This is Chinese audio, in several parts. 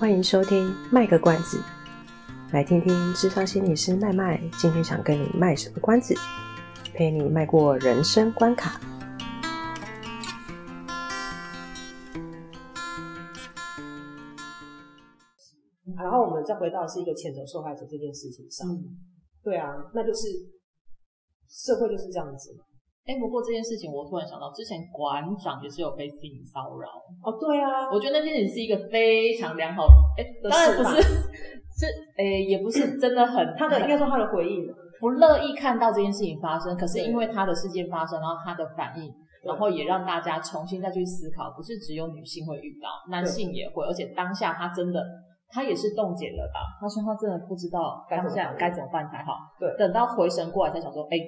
欢迎收听卖个关子，来听听智商心理师麦麦今天想跟你卖什么关子，陪你迈过人生关卡。然后我们再回到是一个谴责受害者这件事情上，嗯、对啊，那就是社会就是这样子嘛。哎，不过这件事情我突然想到，之前馆长也是有被性骚扰哦。对啊，我觉得那件事情是一个非常良好，哎，当然不是，是，哎，也不是 真的很他的应该说他的回应不乐意看到这件事情发生，可是因为他的事件发生，然后他的反应，然后也让大家重新再去思考，不是只有女性会遇到，男性也会，而且当下他真的他也是冻结了吧？他说他真的不知道当下该怎么办才好，对，等到回神过来才想说，哎。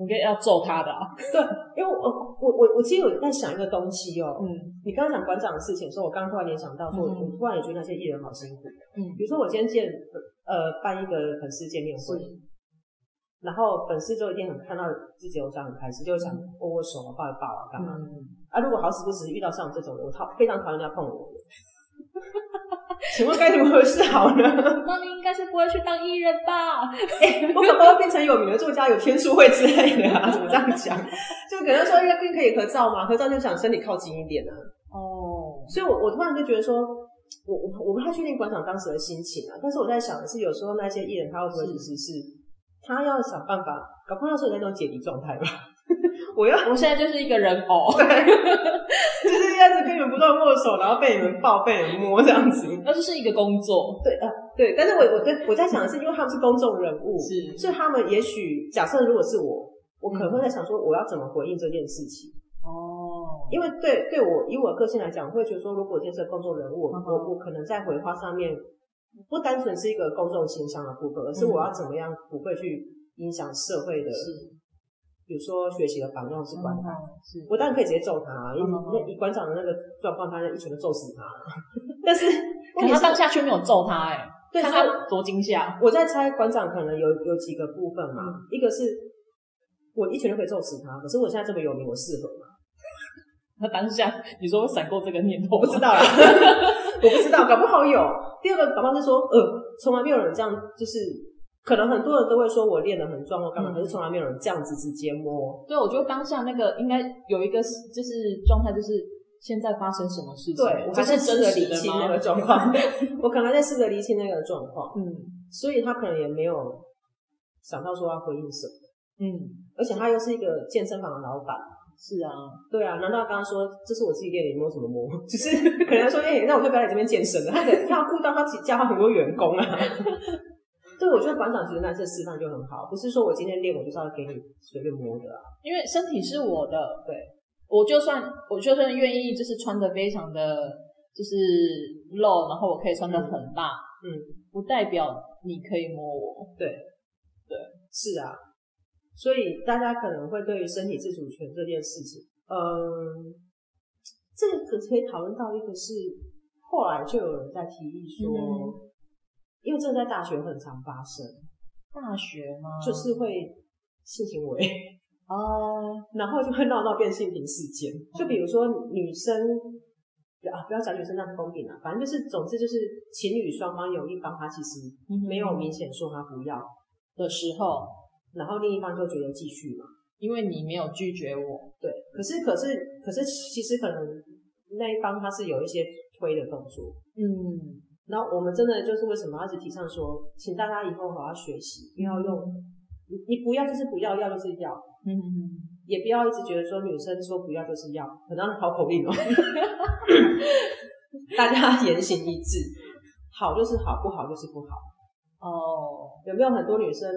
应该要揍他的啊！对，因为我我我我其实有在想一个东西哦。嗯，你刚刚讲馆长的事情的时候，我刚刚突然联想到说，嗯、我突然也觉得那些艺人好辛苦。嗯，比如说我今天见呃办一个粉丝见面会，然后粉丝就一定很看到自己偶像很开心，就会想握握手啊、抱一抱啊，干嘛？嗯、啊，如果好死不死遇到像我这种人，我讨非常讨厌人家碰我。请问该怎么回事好呢？那你应该是不会去当艺人吧？哎、欸，我可能会变成有名的作家，有天书会之类的啊？怎么这样讲？就可能说，因为可以合照嘛，合照就想身体靠近一点啊。哦，所以我我突然就觉得说，我我我不太确定馆长当时的心情啊。但是我在想的是，有时候那些艺人他会不会其实是他要想办法，搞不好是有那种解离状态吧？我要，我现在就是一个人偶，对，就是一直跟你们不断握手，然后被你们抱、被你们摸这样子。那就是一个工作，对啊，对。但是我我在我在想的是，因为他们是公众人物，是，所以他们也许假设如果是我，我可能会在想说，我要怎么回应这件事情。哦，因为对对我以我的个性来讲，我会觉得说，如果我今天是公众人物，我我可能在回话上面不单纯是一个公众形象的部分，而是我要怎么样不会去影响社会的。比如说学习的榜样是馆长，是我当然可以直接揍他，因为那以馆长的那个状况，他一拳就揍死他。但是他当下却没有揍他，哎，看他多惊吓。我在猜馆长可能有有几个部分嘛，一个是我一拳就可以揍死他，可是我现在这么有名，我适合吗？他当下你说我闪过这个念头，我不知道啦，我不知道，搞不好有。第二个搞不好是说，呃，从来没有人这样，就是。可能很多人都会说我练得很壮或干嘛，可是从来没有人这样子直接摸。对，我觉得当下那个应该有一个就是状态，就是现在发生什么事情。对，我还在试着理清那个状况。我可能在试着理清那个状况。嗯，所以他可能也没有想到说要回应什么。嗯，而且他又是一个健身房的老板。是啊，对啊，难道刚刚说这是我自己练的，你摸什么摸？只是可能说，哎、欸，那我就不要来这边健身了。他他要顾到他家很多员工啊。对，我觉得馆长其实那次示范就很好，不是说我今天练，我就是要给你随便摸的啊。因为身体是我的，对，我就算我就算愿意，就是穿的非常的就是露，然后我可以穿的很大，嗯，不代表你可以摸我。对，对，是啊。所以大家可能会对于身体自主权这件事情，嗯，这个可可以讨论到一个是后来就有人在提议说。嗯因为这个在大学很常发生，大学吗？就是会性行为哦，然后就会闹到变性平事件。就比如说女生啊，不要讲女生那么公平啊，反正就是，总之就是情侣双方有一方他其实没有明显说他不要的时候，然后另一方就觉得继续嘛，因为你没有拒绝我。对，可是可是可是其实可能那一方他是有一些推的动作，嗯。然后我们真的就是为什么一直提倡说，请大家以后好好学习，不要用你你不要就是不要，要就是要，嗯嗯，也不要一直觉得说女生说不要就是要，很让好口令哦，大家言行一致，好就是好，不好就是不好。哦，有没有很多女生？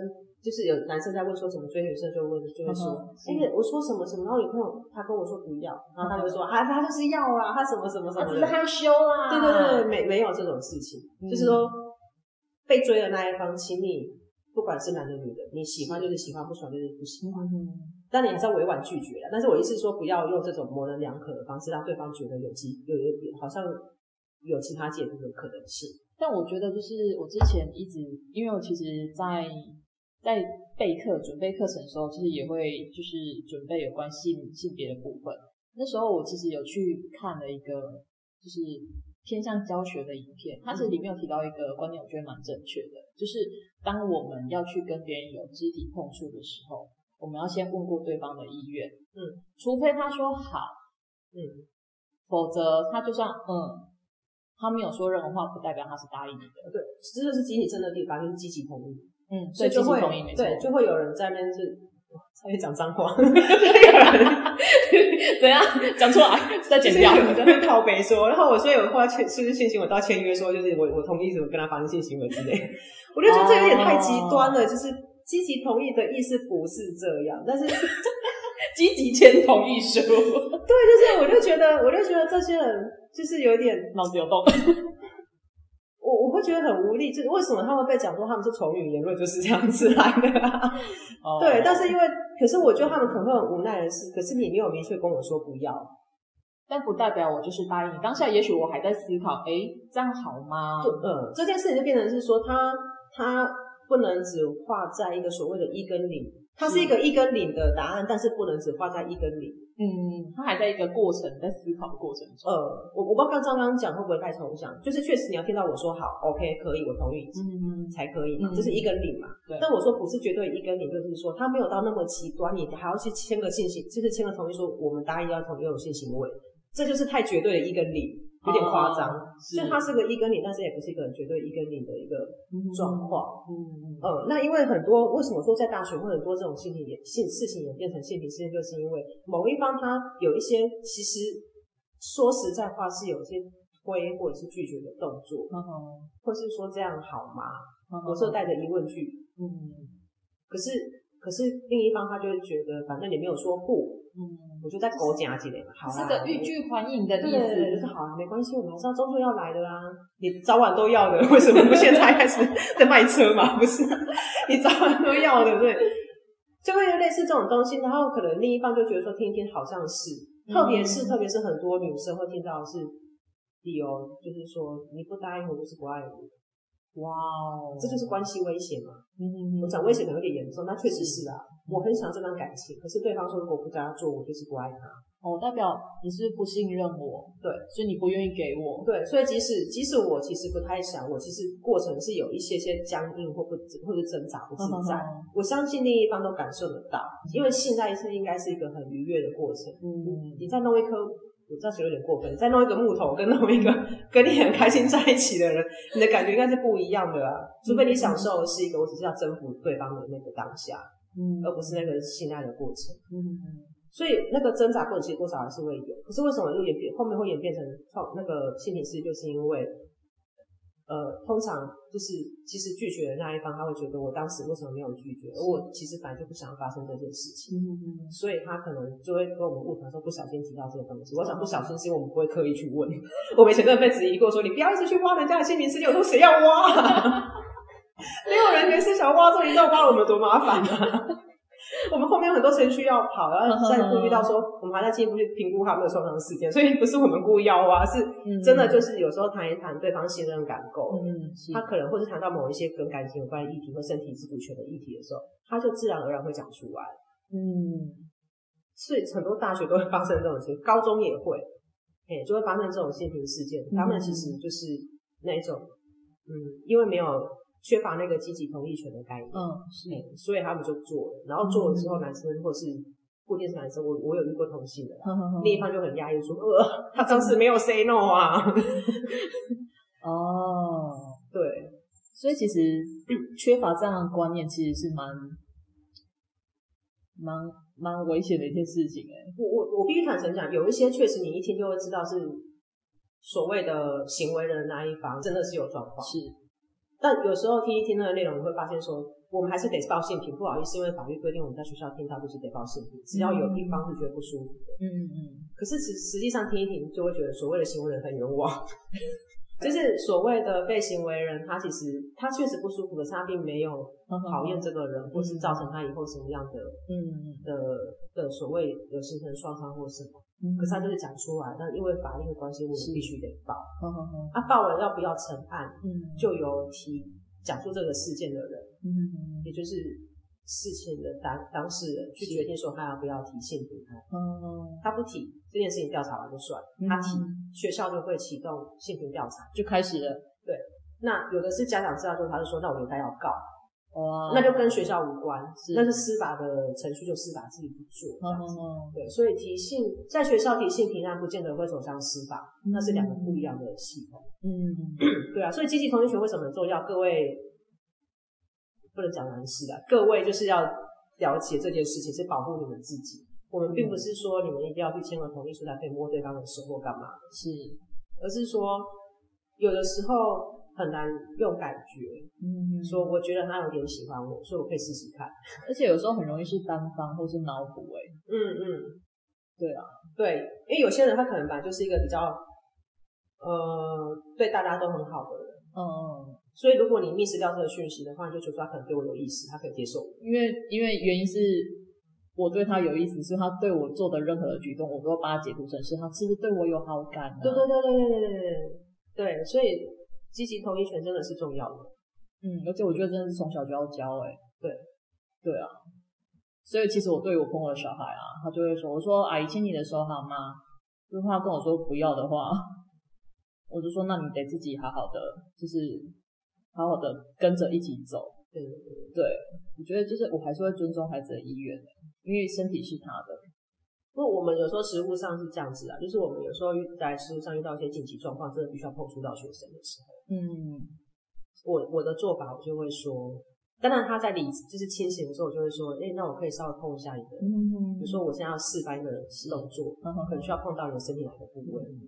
就是有男生在问说什么追女生，就问就会说，哎、我说什么什么，然后女朋友她跟我说不要，然后他就说，啊，他就是要啊，他什么什么什么，只是害羞啦。对对对，没没有这种事情，嗯、就是说被追的那一方，请你不管是男的女的，你喜欢就是喜欢，不喜欢就是不喜欢。嗯，但你还是要委婉拒绝。但是我意思是说，不要用这种模棱两可的方式，让对方觉得有机有有有好像有其他解读的可能性。但我觉得就是我之前一直，因为我其实，在。在备课准备课程的时候，其实也会就是准备有关性性别的部分。那时候我其实有去看了一个，就是偏向教学的影片，它其实里面有提到一个观念，我觉得蛮正确的，就是当我们要去跟别人有肢体碰触的时候，我们要先问过对方的意愿，嗯，除非他说好，嗯，否则他就算嗯，他没有说任何话，不代表他是答应你的，对，这就是集体真的地方，就是积极同意，嗯，所以就会对，就会有人在那边是。他也讲脏话，怎样讲出来再剪掉？我就会靠北说，然后我说有话签，是不是性行为到签约，说就是我我同意什么跟他发生性行为之类。我就觉得这有点太极端了，就是积极同意的意思不是这样，但是 积极签同意书，对，就是我就觉得我就觉得这些人就是有点脑子有洞。觉得很无力，就是为什么他们被讲说他们是丑女言论就是这样子来的，啊？哦，对，但是因为，可是我觉得他们可能会很无奈的是，可是你没有明确跟我说不要，但不代表我就是答应你。当下也许我还在思考，哎，这样好吗？嗯，这件事情就变成是说，他他不能只画在一个所谓的一跟零，它是一个一跟零的答案，但是不能只画在一跟零。嗯，它还在一个过程，在思考的过程中。呃，我我不知道刚刚刚讲会不会太抽象，就是确实你要听到我说好，OK，可以，我同意，嗯，才可以嘛，这、嗯、是一跟零嘛。对。但我说不是绝对一跟零，就是说它没有到那么极端，你还要去签个信息，就是签个同意说我们答应要同意有性行为，这就是太绝对的一跟零。有点夸张，就它是个一跟零，但是也不是一个绝对一跟零的一个状况。嗯嗯嗯。那因为很多为什么说在大学会很多这种性体性事情也变成性平事件，就是因为某一方他有一些其实说实在话是有一些推或者是拒绝的动作，或是说这样好吗？有时候带着疑问句，嗯，可是可是另一方他就会觉得，反正你没有说不。嗯，我就在狗夹起来嘛，好是个欲拒还迎的意思，就是好啊，没关系，我们还是要终究要来的啦。你早晚都要的，为什么不现在开始在卖车嘛？不是，你早晚都要的，对，就会有类似这种东西。然后可能另一方就觉得说，听一听好像是，特别是特别是很多女生会听到的是理由，就是说你不答应我就是不爱我。哇哦，这就是关系危险嘛。嗯嗯嗯，我讲危险可能有点严重，那确实是啊。我很想这段感情，可是对方说如果不这样做，我就是不爱他。哦，代表你是不信任我，对，所以你不愿意给我。对，所以即使即使我其实不太想，我其实过程是有一些些僵硬或不或者挣扎不自在。嗯、我相信另一方都感受得到，嗯、因为现在是应该是一个很愉悦的过程。嗯，你在弄一颗，我这样觉得有点过分，再弄一个木头跟弄一个跟你很开心在一起的人，你的感觉应该是不一样的啊。除非你享受的是一个，我只是要征服对方的那个当下。嗯，而不是那个性爱的过程。嗯嗯，所以那个挣扎过程其实多少还是会有。可是为什么又演变后面会演变成创那个心理师，就是因为，呃，通常就是其实拒绝的那一方，他会觉得我当时为什么没有拒绝？而我其实本来就不想发生这件事情。嗯嗯，所以他可能就会跟我们晤谈说不小心提到这个东西。我想不小心是因为我们不会刻意去问。我以前真的被质疑过，说你不要一直去挖人家的性平事，我说谁要挖？没有人没事想挖这一道，挖我们多麻烦啊！我们后面有很多程序要跑，然后再顾虑到说，我们还在进一步去评估他们的受伤事件，所以不是我们故意要挖，是真的就是有时候谈一谈，对方信任感够，嗯，他可能或是谈到某一些跟感情有关的议题或身体自主权的议题的时候，他就自然而然会讲出来，嗯，所以很多大学都会发生这种事情，高中也会，哎，就会发生这种性平事件，他们其实就是那一种，嗯，因为没有。缺乏那个积极同意权的概念，嗯，是，所以他们就做了，然后做了之后，男生或是不一定是男生，我我有遇过同性的，另一方就很压抑说，呃，他当时没有 say no 啊，哦，对，所以其实 缺乏这样的观念，其实是蛮蛮蛮危险的一件事情，哎，我我我必须坦诚讲，有一些确实你一听就会知道是所谓的行为人的那一方，真的是有状况，是。但有时候听一听那个内容，你会发现说，我们还是得报性平。不好意思，因为法律规定，我们在学校听到就是得报性平。只要有一方是觉得不舒服的，嗯嗯。可是实实际上听一听，就会觉得所谓的行为人很冤枉。就是所谓的被行为人，他其实他确实不舒服，可是他并没有讨厌这个人，或是造成他以后什么样的，嗯的的所谓有形成创伤或什么。可是他就是讲出来，但因为法律的关系，我们必须得报。嗯嗯嗯。啊，报了要不要成案？嗯，就由提讲述这个事件的人，嗯，也就是事情的当当事人去决定说他要不要提性平案。嗯，他不提这件事情调查完就算，他提学校就会启动性平调查，就开始了。对，那有的是家长知道之后，他就说那我应该要告。哦，那就跟学校无关，是那是司法的程序，就司法自己去做。嗯嗯，对，所以提性在学校提性平案，不见得会走向司法，那是两个不一样的系统。嗯，对啊，所以积极同意权为什么很重要？各位不能讲男士的，各位就是要了解这件事情是保护你们自己。我们并不是说你们一定要去签个同意书才可以摸对方的手或干嘛，是，而是说有的时候。很难用感觉，嗯，说我觉得他有点喜欢我，所以我可以试试看。而且有时候很容易是单方或是脑补，哎，嗯嗯，对啊，对，因为有些人他可能本来就是一个比较，呃，对大家都很好的人，嗯嗯，所以如果你 miss 掉这个讯息的话，你就觉得他可能对我有意思，他可以接受。因为因为原因是我对他有意思，所以他对我做的任何的举动，我都把它解读成是他其实对我有好感啊。对对对对对对对对，对，所以。积极同意权真的是重要的，嗯，而且我觉得真的是从小就要教，欸，哎，对，对啊，所以其实我对我朋友的小孩啊，他就会说，我说阿姨牵你的手好吗？如果他跟我说不要的话，我就说那你得自己好好的，就是好好的跟着一起走，对对对，对，我觉得就是我还是会尊重孩子的意愿的，因为身体是他的。不过我们有时候实物上是这样子啊，就是我们有时候在实物上遇到一些紧急状况，真的必须要碰触到学生的时候。嗯，我我的做法，我就会说，当然他在理就是清醒的时候，我就会说，哎、欸，那我可以稍微碰一下你的，嗯，比如说我现在要示范一个动作，可能需要碰到你的身体哪个部位，嗯，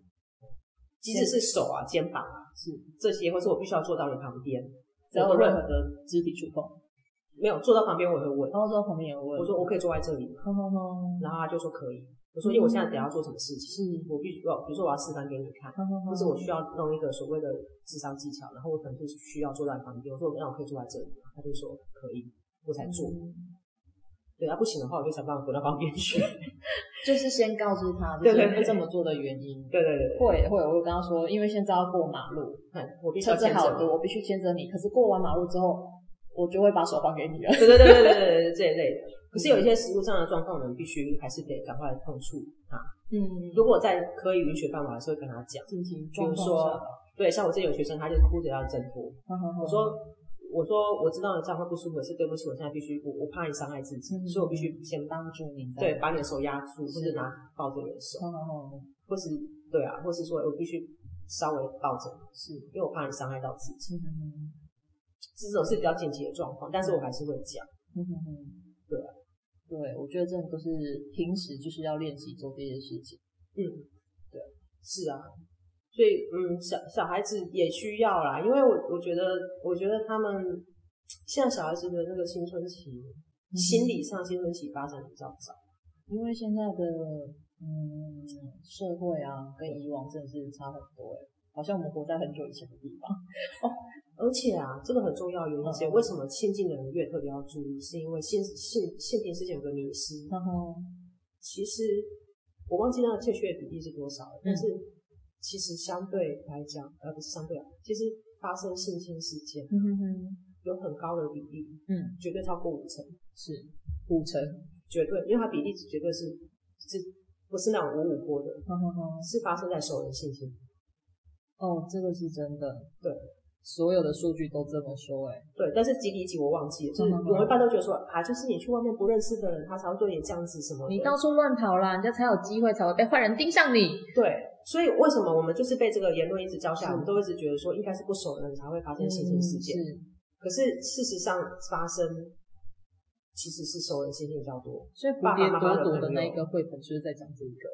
即使是手啊、肩膀啊，是这些，或是我必须要坐到你旁边，只要有任何的肢体触碰。没有坐到旁边，我也会问。然后坐到旁边也会问。我说我可以坐在这里吗？然后他就说可以。我说因为我现在等下做什么事情，是我必须要，比如说我要示范给你看，或者我需要弄一个所谓的智商技巧，然后我可能就是需要坐在旁边。我说那我可以坐在这里吗？他就说可以，我才做。对，他不行的话，我就想办法回到旁边去。就是先告知他，就是会这么做的原因。对对对，会会，我会跟他说，因为现在要过马路，我必须车子好多，我必须牵着你。可是过完马路之后。我就会把手还给你了。对对对对对对，这一类的。可是有一些实物上的状况，我们必须还是得赶快碰触他。嗯，如果在可以允许范围，还是会跟他讲。进行，比如说，对，像我这有学生，他就哭着要挣脱。我说，我说，我知道你这样会不舒服，是对不起，我现在必须，我我怕你伤害自己，所以我必须先帮助你。对，把你的手压住，或者拿抱着你的手，或是对啊，或是说我必须稍微抱着，是因为我怕你伤害到自己。这种是比较紧急的状况，但是我还是会讲。嗯哼哼，对啊，对，我觉得这都是平时就是要练习做这些事情。嗯，对，是啊，所以嗯，小小孩子也需要啦，因为我我觉得，我觉得他们现在小孩子的那个青春期，嗯、心理上青春期发展比较早，因为现在的嗯社会啊，跟以往真的是差很多诶，好像我们活在很久以前的地方 哦。而且啊，这个很重要的原因是，为什么亲近的人越特别要注意？是因为现现现今世界有个迷思。其实我忘记那个确切的比例是多少了，但是其实相对来讲，呃不是相对啊，其实发生性侵事件，嗯哼哼，有很高的比例，嗯，绝对超过五成，是五成，绝对，因为它比例绝对是是不是那种五五波的，嗯哼哼，是发生在熟人性侵。哦，这个是真的，对。所有的数据都这么说，哎，对，但是几比几我忘记了，就是我一般都觉得说啊，就是你去外面不认识的人，他才会对你这样子什么，你到处乱跑啦，人家才有机会才会被坏人盯上你。对，所以为什么我们就是被这个言论一直教下，我们都一直觉得说应该是不熟的人才会发生性侵事件，是，可是事实上发生其实是熟人性侵比较多，所以蝴蝶朵朵的那个绘本就是在讲这一个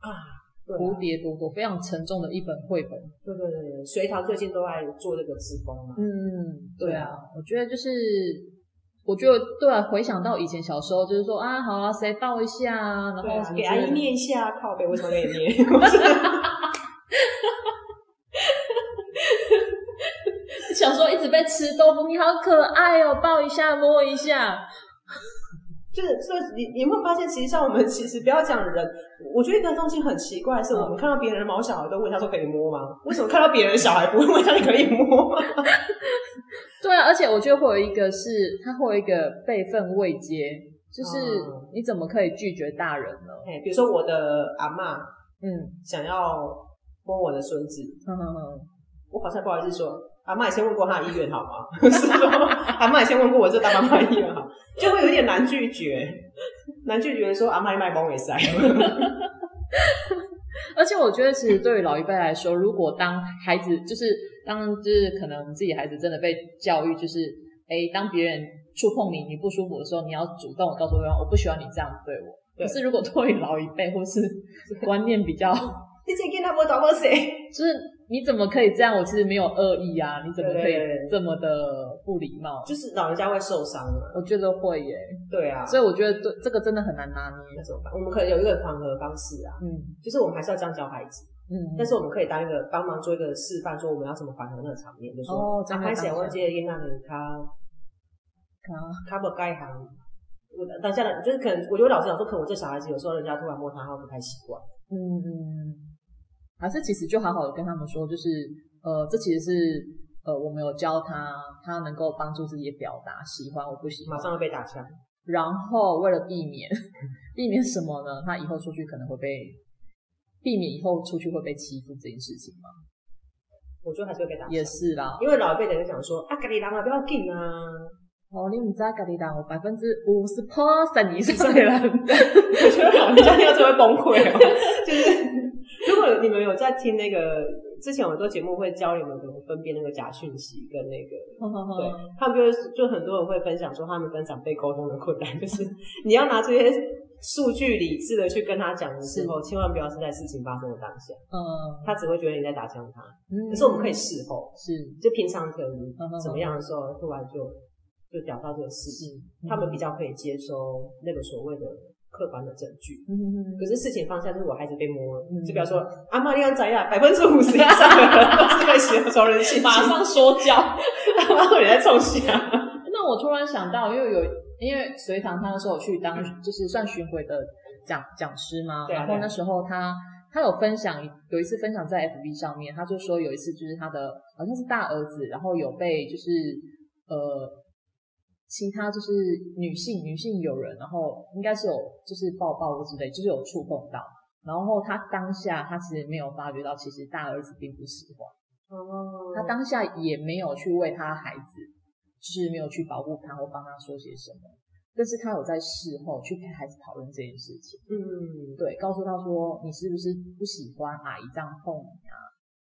啊。对啊、蝴蝶朵朵非常沉重的一本绘本。对对对，隋棠最近都爱做这个志工嘛。嗯，对啊，我觉得就是，我觉得对啊，回想到以前小时候，就是说啊，好啊，谁抱一下啊，然后给阿姨捏一下，靠背为什么给你捏？小时候一直被吃豆腐，你好可爱哦，抱一下，摸一下。就是，所以你你会发现，其实像我们，其实不要讲人，我觉得一个东西很奇怪，是我们看到别人的毛小孩都问他说可以摸吗？为什么看到别人的小孩不会问他你可以摸吗？对啊，而且我觉得会有一个是，他会有一个辈分未接，就是你怎么可以拒绝大人呢？哎、嗯，比如说我的阿嬷，嗯，想要摸我的孙子，嗯嗯嗯，我好像不好意思说，阿嬷也先问过他的意愿好吗？阿嬷也先问过我这大妈妈意愿好，就会有点难拒绝，难拒绝说阿嬷卖帮我塞。而且我觉得，其实对于老一辈来说，如果当孩子就是当就是可能自己孩子真的被教育，就是诶当别人触碰你你不舒服的时候，你要主动告诉对方，我不喜欢你这样对我。对，可是如果对于老一辈或是观念比较，你这跟他不懂我谁？就是。你怎么可以这样？我其实没有恶意啊！你怎么可以这么的不礼貌？就是老人家会受伤啊，我觉得会耶。对啊，所以我觉得对这个真的很难拿捏。那怎么办？我们可以有一个缓和的方式啊，嗯，就是我们还是要这样教孩子，嗯，但是我们可以当一个帮忙做一个示范，说我们要怎么缓和那个场面，就说哦，刚开始我记得印象很他他不该行，我当下的就是可能，我觉得老师讲说，可能我这小孩子有时候人家突然摸他，他不太习惯，嗯嗯。还是其实就好好的跟他们说，就是呃，这其实是呃，我没有教他，他能够帮助自己表达喜欢，我不喜欢，马上会被打枪。然后为了避免 避免什么呢？他以后出去可能会被避免以后出去会被欺负这件事情吗？我觉得还是会被打。也是啦，因为老一辈的人讲说啊，家里人啊不要紧啊。哦，你唔知家里人我百分之五十 percent 以上的人，我觉得老人家听到就会崩溃哦，就是。你们有在听那个之前，很多节目会教你们怎么分辨那个假讯息跟那个，对，他们就是就很多人会分享说他们跟长辈沟通的困难，就是你要拿这些数据理智的去跟他讲的时候，千万不要是在事情发生的当下，嗯，他只会觉得你在打枪他。嗯，可是我们可以事后，是。就平常可能怎么样的时候，突然就就聊到这个事情，他们比较可以接收那个所谓的。客观的证据，嗯嗯嗯，可是事情方向就是我孩子被摸了，嗯、就比方说阿妈，你要怎样？百分之五十以上的人都是被洗头人性，马上说教，阿妈也在冲戏啊。那我突然想到，因为有因为隋唐他那时候去当就是算巡回的讲讲师嘛，然后那时候他他有分享有一次分享在 FB 上面，他就说有一次就是他的好像是大儿子，然后有被就是呃。其他就是女性女性友人，然后应该是有就是抱抱之类，就是有触碰到，然后他当下他其实没有发觉到，其实大儿子并不喜欢，哦，他当下也没有去为他孩子，就是没有去保护他或帮他说些什么，但是他有在事后去陪孩子讨论这件事情，嗯，对，告诉他说你是不是不喜欢阿姨这样碰你啊，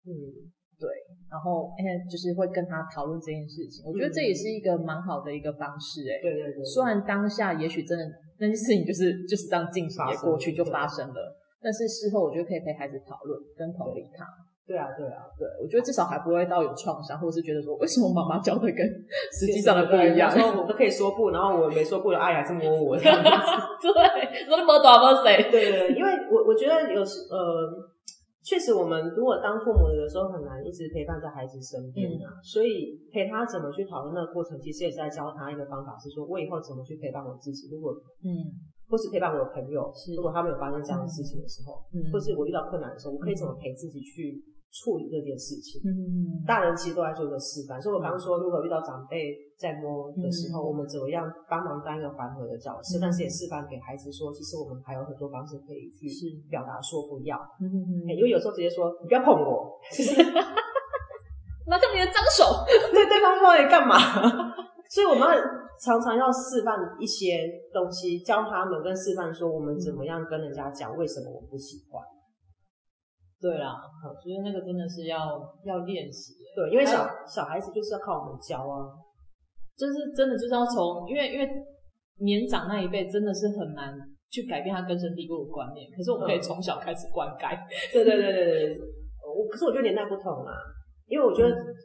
嗯。对，然后哎，就是会跟他讨论这件事情，我觉得这也是一个蛮好的一个方式，哎，对对对。虽然当下也许真的那件事情就是就是这样进行也过去就发生了，但是事后我觉得可以陪孩子讨论跟同理他。对啊，对啊，对，我觉得至少还不会到有创伤，或者是觉得说为什么妈妈教的跟 实际上的不一样。说我都可以说不，然后我没说不的阿姨还是摸我。对，说摸多摸谁？对对，因为我我觉得有时呃。确实，我们如果当父母的有时候很难一直陪伴在孩子身边啊，嗯、所以陪他怎么去讨论那个过程，其实也是在教他一个方法，是说我以后怎么去陪伴我自己。如果嗯，或是陪伴我的朋友，是如果他没有发生这样的事情的时候，嗯，或是我遇到困难的时候，我可以怎么陪自己去。处理这件事情，嗯，大人其实都在做一个示范。所以我刚刚说，如果遇到长辈在摸的时候，嗯、我们怎么样帮忙当一个缓和的角色？嗯、但是也示范给孩子说，其实我们还有很多方式可以去表达说不要。嗯嗯嗯。因为有时候直接说你不要碰我，拿掉你的脏手，对对方说你干嘛？所以我们常常要示范一些东西，教他们跟示范说，我们怎么样跟人家讲为什么我不喜欢。对啦，我觉得那个真的是要要练习。对，因为小小孩子就是要靠我们教啊，就是真的就是要从，因为因为年长那一辈真的是很难去改变他根深蒂固的观念，可是我们可以从小开始灌溉。对对对对对，我可是我觉得年代不同啊，因为我觉得。嗯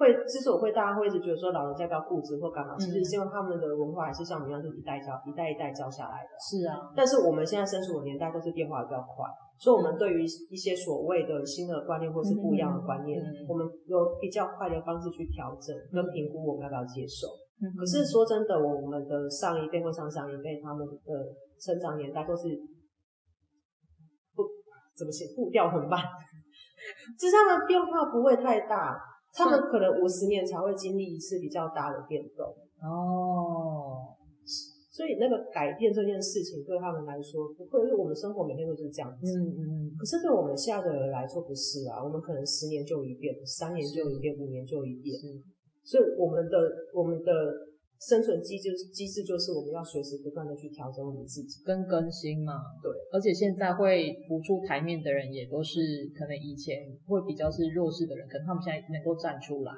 会，之所以会大家会一直觉得说老人家比较固执或干嘛，其实是因为他们的文化还是像我们一样，就是一代教一代一代教下来的。是啊，但是我们现在身处的年代都是变化比较快，所以我们对于一些所谓的新的观念或是不一样的观念，嗯、我们有比较快的方式去调整跟评估我们要不要接受。嗯、可是说真的，我们的上一辈或上上一辈，他们的成长年代都是不怎么写步调很慢，其实他们变化不会太大。他们可能五十年才会经历一次比较大的变动。哦。所以那个改变这件事情对他们来说，不会，因为我们生活每天都是这样子。嗯嗯。可是对我们现在的人来说不是啊，我们可能十年就一遍，三年就一遍，五年就一遍。是。所以我们的我们的生存机制机制就是我们要随时不断的去调整我们自己跟更新嘛。对。而且现在会浮出台面的人也都是可能以前会比较是弱势的人，可能他们现在能够站出来。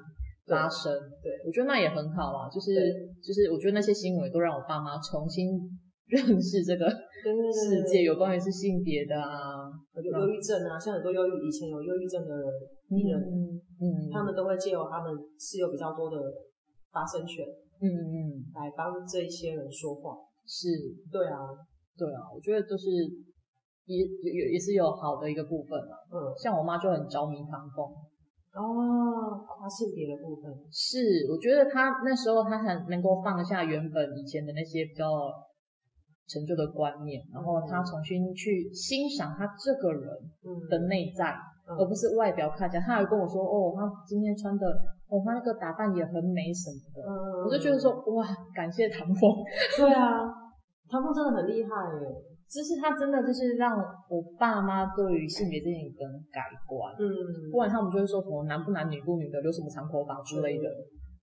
发声，对，我觉得那也很好啊，就是就是，我觉得那些新闻都让我爸妈重新 认识这个世界，有关于是性别的啊，有忧郁症啊，像很多忧郁以前有忧郁症的病人，嗯，他们都会借由他们是有比较多的发声权，嗯嗯，来帮这一些人说话，是，对啊，对啊，我觉得就是也也也是有好的一个部分啊，嗯，像我妈就很着迷唐凤。哦，跨性别的部分。是，我觉得他那时候他很能够放下原本以前的那些比较陈旧的观念，然后他重新去欣赏他这个人的内在，嗯、而不是外表看起来。他还跟我说，哦，他今天穿的，哦，他那个打扮也很美什么的，嗯、我就觉得说，哇，感谢唐风。对啊，唐风真的很厉害耶。就是他真的就是让我爸妈对于性别这件事改观，嗯，不然他们就会说什么男不男女不女的，留什么长头发之类的。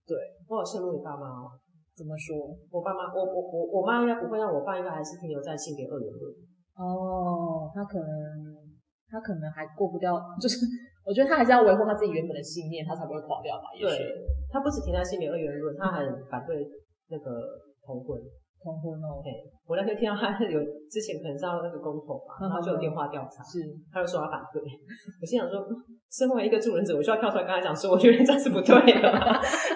对，我好羡慕你爸妈哦。怎么说？我爸妈，我我我我妈应该不会，让我爸应该还是停留在性别二元论。哦，他可能他可能还过不掉，就是我觉得他还是要维护他自己原本的信念，他才不会垮掉吧？也许。对，他不止停在性别二元论，他还反对那个同婚。通婚哦，对，我那天听到他有之前可能是要那个公投嘛，然后就有电话调查，是，他就说他反对。我心想说，身为一个助人者，我需要跳出来跟他讲说，我觉得这样是不对的。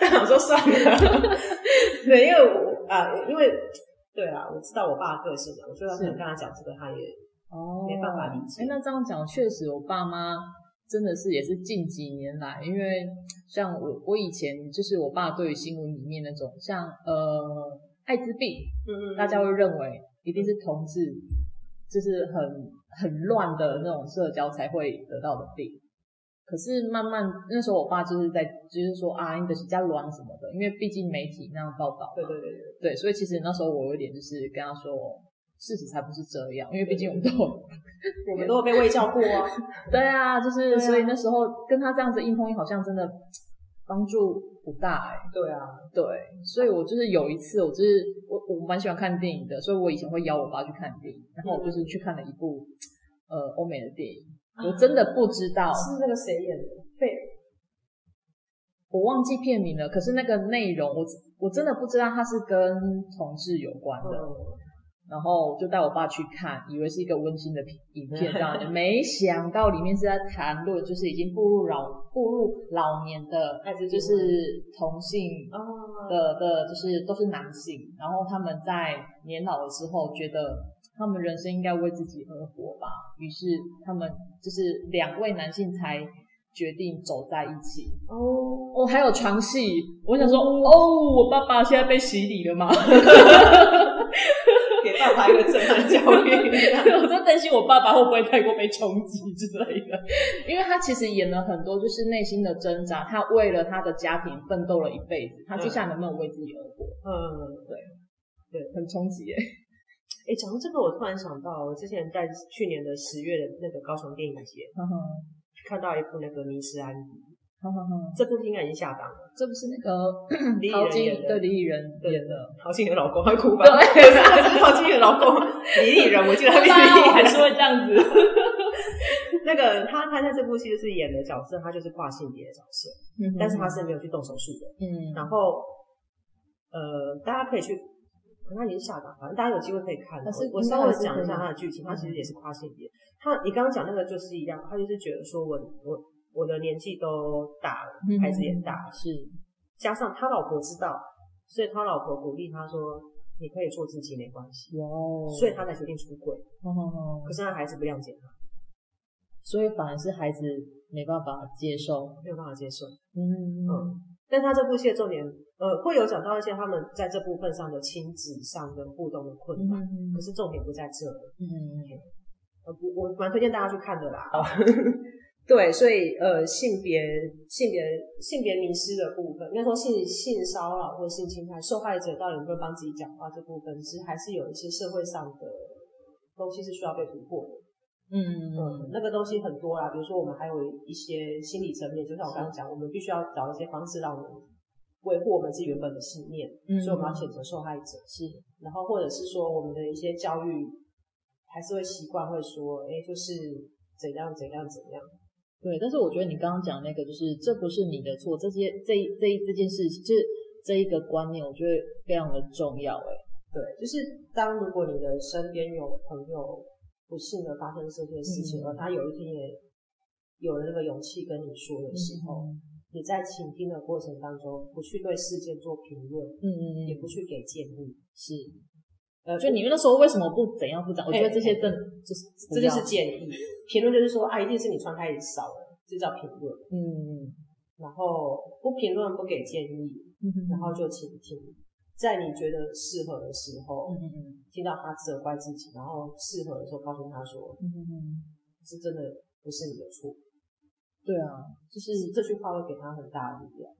但我说算了，对，因为我啊，因为对啊，我知道我爸的个性，我说要可能跟他讲这个，他也哦没办法理解。哎，那这样讲确实，我爸妈真的是也是近几年来，因为像我我以前就是我爸对于新闻里面那种像呃。艾滋病，嗯嗯，大家会认为一定是同志，就是很很乱的那种社交才会得到的病。可是慢慢那时候，我爸就是在就是说啊，你的是加卵什么的，因为毕竟媒体那样报道，对对对对，对，所以其实那时候我有点就是跟他说，事实才不是这样，因为毕竟我们都我们都有被卫教过啊，对啊，就是所以那时候跟他这样子硬碰硬，好像真的帮助。不大哎、欸，对啊，对，所以我就是有一次，我就是我我蛮喜欢看电影的，所以我以前会邀我爸去看电影，然后我就是去看了一部呃欧美的电影，我真的不知道。是那个谁演的，对，我忘记片名了，可是那个内容我我真的不知道它是跟同志有关的。嗯。然后就带我爸去看，以为是一个温馨的影片这样，没想到里面是在谈论，就是已经步入老步入老年的，就是同性的的，就是都是男性，然后他们在年老的时候觉得他们人生应该为自己而活吧，于是他们就是两位男性才决定走在一起。哦哦，还有床戏，我想说，哦，我爸爸现在被洗礼了吗？给爸爸一个震撼教育，我在担心我爸爸会不会太过被冲击之类的，因为他其实演了很多，就是内心的挣扎，他为了他的家庭奋斗了一辈子，他接下来能不能为自己而活？嗯，对，对，很冲击耶。哎，讲到这个，我突然想到，我之前在去年的十月的那个高雄电影节，嗯、看到一部那个《迷失安狄》。好好好，这部应该已经下档了。这不是那个 李李仁演的，对，李李仁演的，陶晶莹的老公，会哭吧？对，陶晶莹的老公李李仁，我记得他李李仁还是会这样子。那个他他在这部戏就是演的角色，他就是跨性别的角色，但是他是没有去动手术的。嗯，然后呃，大家可以去，他已经下档，反正大家有机会可以看。但是我稍微讲一下他的剧情，他其实也是跨性别。他你刚刚讲那个就是一样，他就是觉得说我我。年纪都大了，孩子也大了，是加上他老婆知道，所以他老婆鼓励他说：“你可以做自己，没关系。”哦，所以他才决定出轨。哦，可是他孩子不谅解他，所以反而是孩子没办法接受，没有办法接受。嗯嗯，但他这部戏的重点，呃，会有讲到一些他们在这部分上的亲子上的互动的困难，可是重点不在这里。嗯我我蛮推荐大家去看的啦。对，所以呃，性别性别性别迷失的部分，应该说性性骚扰或性侵害受害者到底有没有帮自己讲话这部分，其实还是有一些社会上的东西是需要被突破的。嗯嗯，那个东西很多啦，比如说我们还有一些心理层面，就像我刚刚讲，我们必须要找一些方式让我们维护我们自己原本的信念，嗯，所以我们要谴责受害者，是，然后或者是说我们的一些教育还是会习惯会说，哎，就是怎样怎样怎样。对，但是我觉得你刚刚讲那个，就是这不是你的错，这些这这这件事情，就是这一个观念，我觉得非常的重要。哎，对，就是当如果你的身边有朋友不幸的发生这些事情，而他有一天也有了那个勇气跟你说的时候，嗯、你在倾听的过程当中，不去对事件做评论，嗯嗯嗯，也不去给建议，是，呃，就你们那时候为什么不怎样不讲？我觉得这些真就是这就是建议。评论就是说啊，一定是你穿太少了，这叫评论。嗯，然后不评论，不给建议，嗯、然后就倾听，在你觉得适合的时候，嗯、听到他责怪自己，然后适合的时候告诉他说，嗯，是真的不是你的错。对啊，就是这句话会给他很大的力量。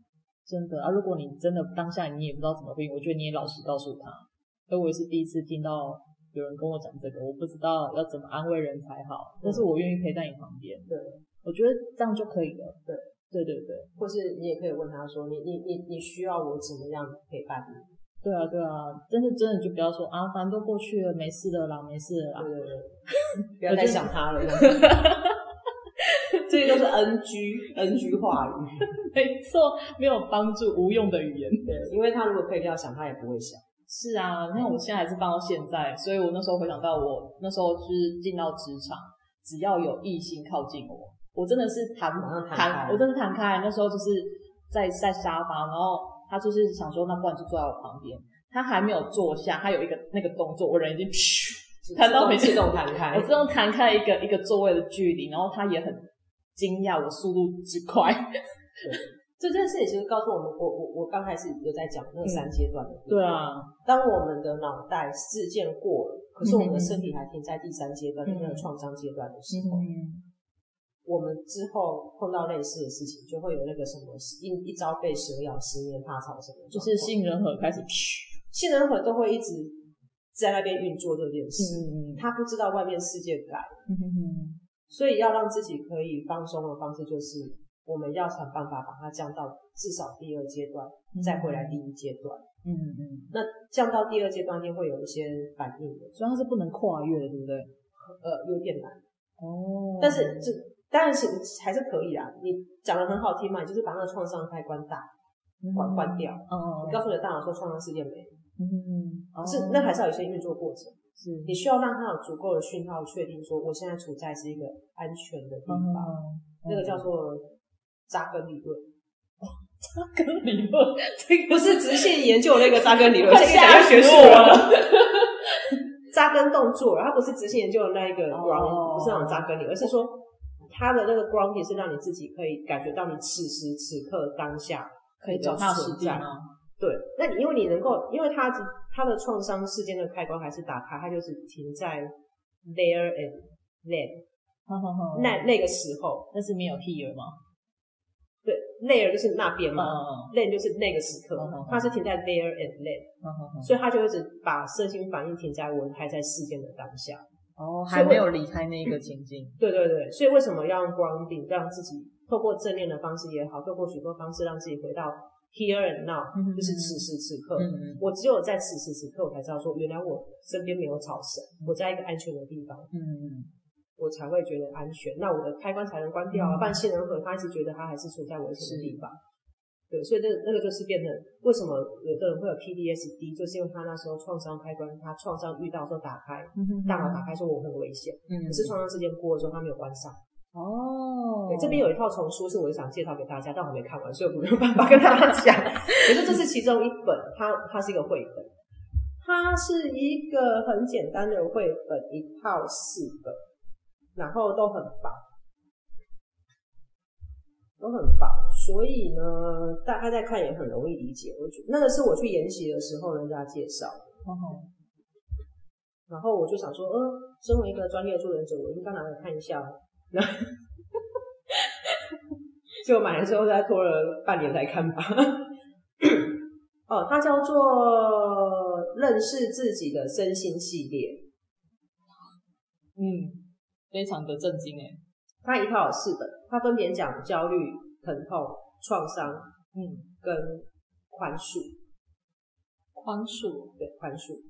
真的啊，如果你真的当下你也不知道怎么回应，我觉得你也老实告诉他。而我也是第一次听到。有人跟我讲这个，我不知道要怎么安慰人才好，但是我愿意陪在你旁边。对，我觉得这样就可以了。对，对对对，或是你也可以问他说，你你你你需要我怎么样陪伴你？对啊对啊，但是真的就不要说啊，反正都过去了，没事的啦，没事的啦。对对对，不要再想他了。这些都是 NG NG 话语，没错，没有帮助，无用的语言。对，因为他如果可以这样想，他也不会想。是啊，那我现在还是放到现在，所以我那时候回想到我那时候就是进到职场，只要有异性靠近我，我真的是弹弹，我真的弹开。那时候就是在在沙发，然后他就是想说，那不然就坐在我旁边。他还没有坐下，他有一个那个动作，我人已经噗弹到没自动弹开，我自动弹开一个一个座位的距离，然后他也很惊讶我速度之快。这件事情其实告诉我们，我我我刚开始有在讲那个三阶段的、嗯。对啊，当我们的脑袋事件过了，可是我们的身体还停在第三阶段，嗯、那个创伤阶段的时候，嗯、我们之后碰到类似的事情，就会有那个什么一一朝被蛇咬，十年怕草绳，就是杏仁核开始，杏仁核都会一直在那边运作这件事。嗯，他不知道外面世界改，嗯，所以要让自己可以放松的方式就是。我们要想办法把它降到至少第二阶段，嗯、再回来第一阶段。嗯嗯。那降到第二阶段，一定会有一些反应的，所以它是不能跨越的，对不对？呃，有点难。哦。但是这当然是还是可以啦。你讲的很好听嘛，你就是把那个创伤开关大，关关掉。哦、嗯。你告诉你的大脑说创伤事件没了。嗯嗯。是，那还是要有一些运作过程。是。你需要让它有足够的讯号，确定说我现在处在是一个安全的地方。嗯。那个叫做。扎根理论，哦，扎根理论，这个不是直线研究那个 扎根理论，快吓死我了。扎根动作，它不是直线研究的那一个 ground，哦、不是那种扎根理论，而是说它的那个 grounding 是让你自己可以感觉到你此时此刻当下可以找到实地吗？对，那你因为你能够，因为它它的创伤事件的开关还是打开，它就是停在 there and then，那那个时候，那是没有 here 吗？layer 就是那边嘛，then 就是那个时刻，它是停在 there and then，所以它就一直把身心反应停在我还在事件的当下，哦，还没有离开那一个情境。对对对，所以为什么要用 grounding，让自己透过正念的方式也好，透过许多方式让自己回到 here and now，就是此时此刻。我只有在此时此刻，我才知道说，原来我身边没有草绳，我在一个安全的地方。嗯嗯。我才会觉得安全，那我的开关才能关掉啊。不然杏仁核他一直觉得他还是处在危险的地方，是对，所以那那个就是变成为什么有的人会有 PDSD，就是因为他那时候创伤开关，他创伤遇到的时候打开，嗯、大脑打开说我很危险，嗯、可是创伤事件过了之后他没有关上。哦，对，这边有一套丛书是我想介绍给大家，但我还没看完，所以我没有办法跟大家讲。可是这是其中一本，它它是一个绘本，它是一个很简单的绘本，一套四本。然后都很薄，都很薄，所以呢，大家在看也很容易理解。我觉得那个是我去研习的时候人家介绍，哦、然后我就想说，嗯，身为一个专业助人者，我应该拿来看一下。就买了之后，再拖了半年才看吧。哦，它叫做《认识自己的身心系列》。嗯，非常的震惊诶。他一套有四本，他分别讲焦虑、疼痛、创伤，嗯，跟宽恕。宽恕，对，宽恕。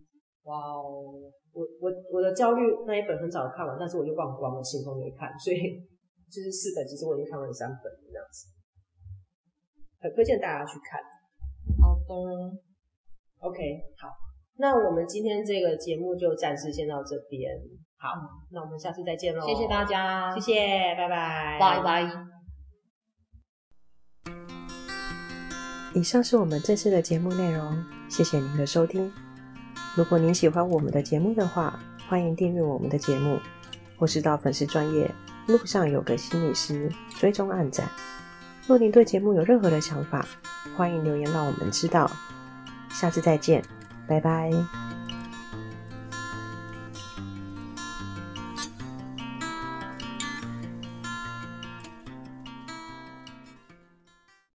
哇哦，我我我的焦虑那一本很早看完，但是我就忘光了，心痛没看，所以就是四本，其实我已经看完了三本这样子，很推荐大家去看。好的，OK，好，那我们今天这个节目就暂时先到这边。好，那我们下次再见喽！谢谢大家，谢谢，拜拜，拜拜。以上是我们这次的节目内容，谢谢您的收听。如果您喜欢我们的节目的话，欢迎订阅我们的节目，或是到粉丝专业路上有个心理师追踪暗赞。若您对节目有任何的想法，欢迎留言让我们知道。下次再见，拜拜。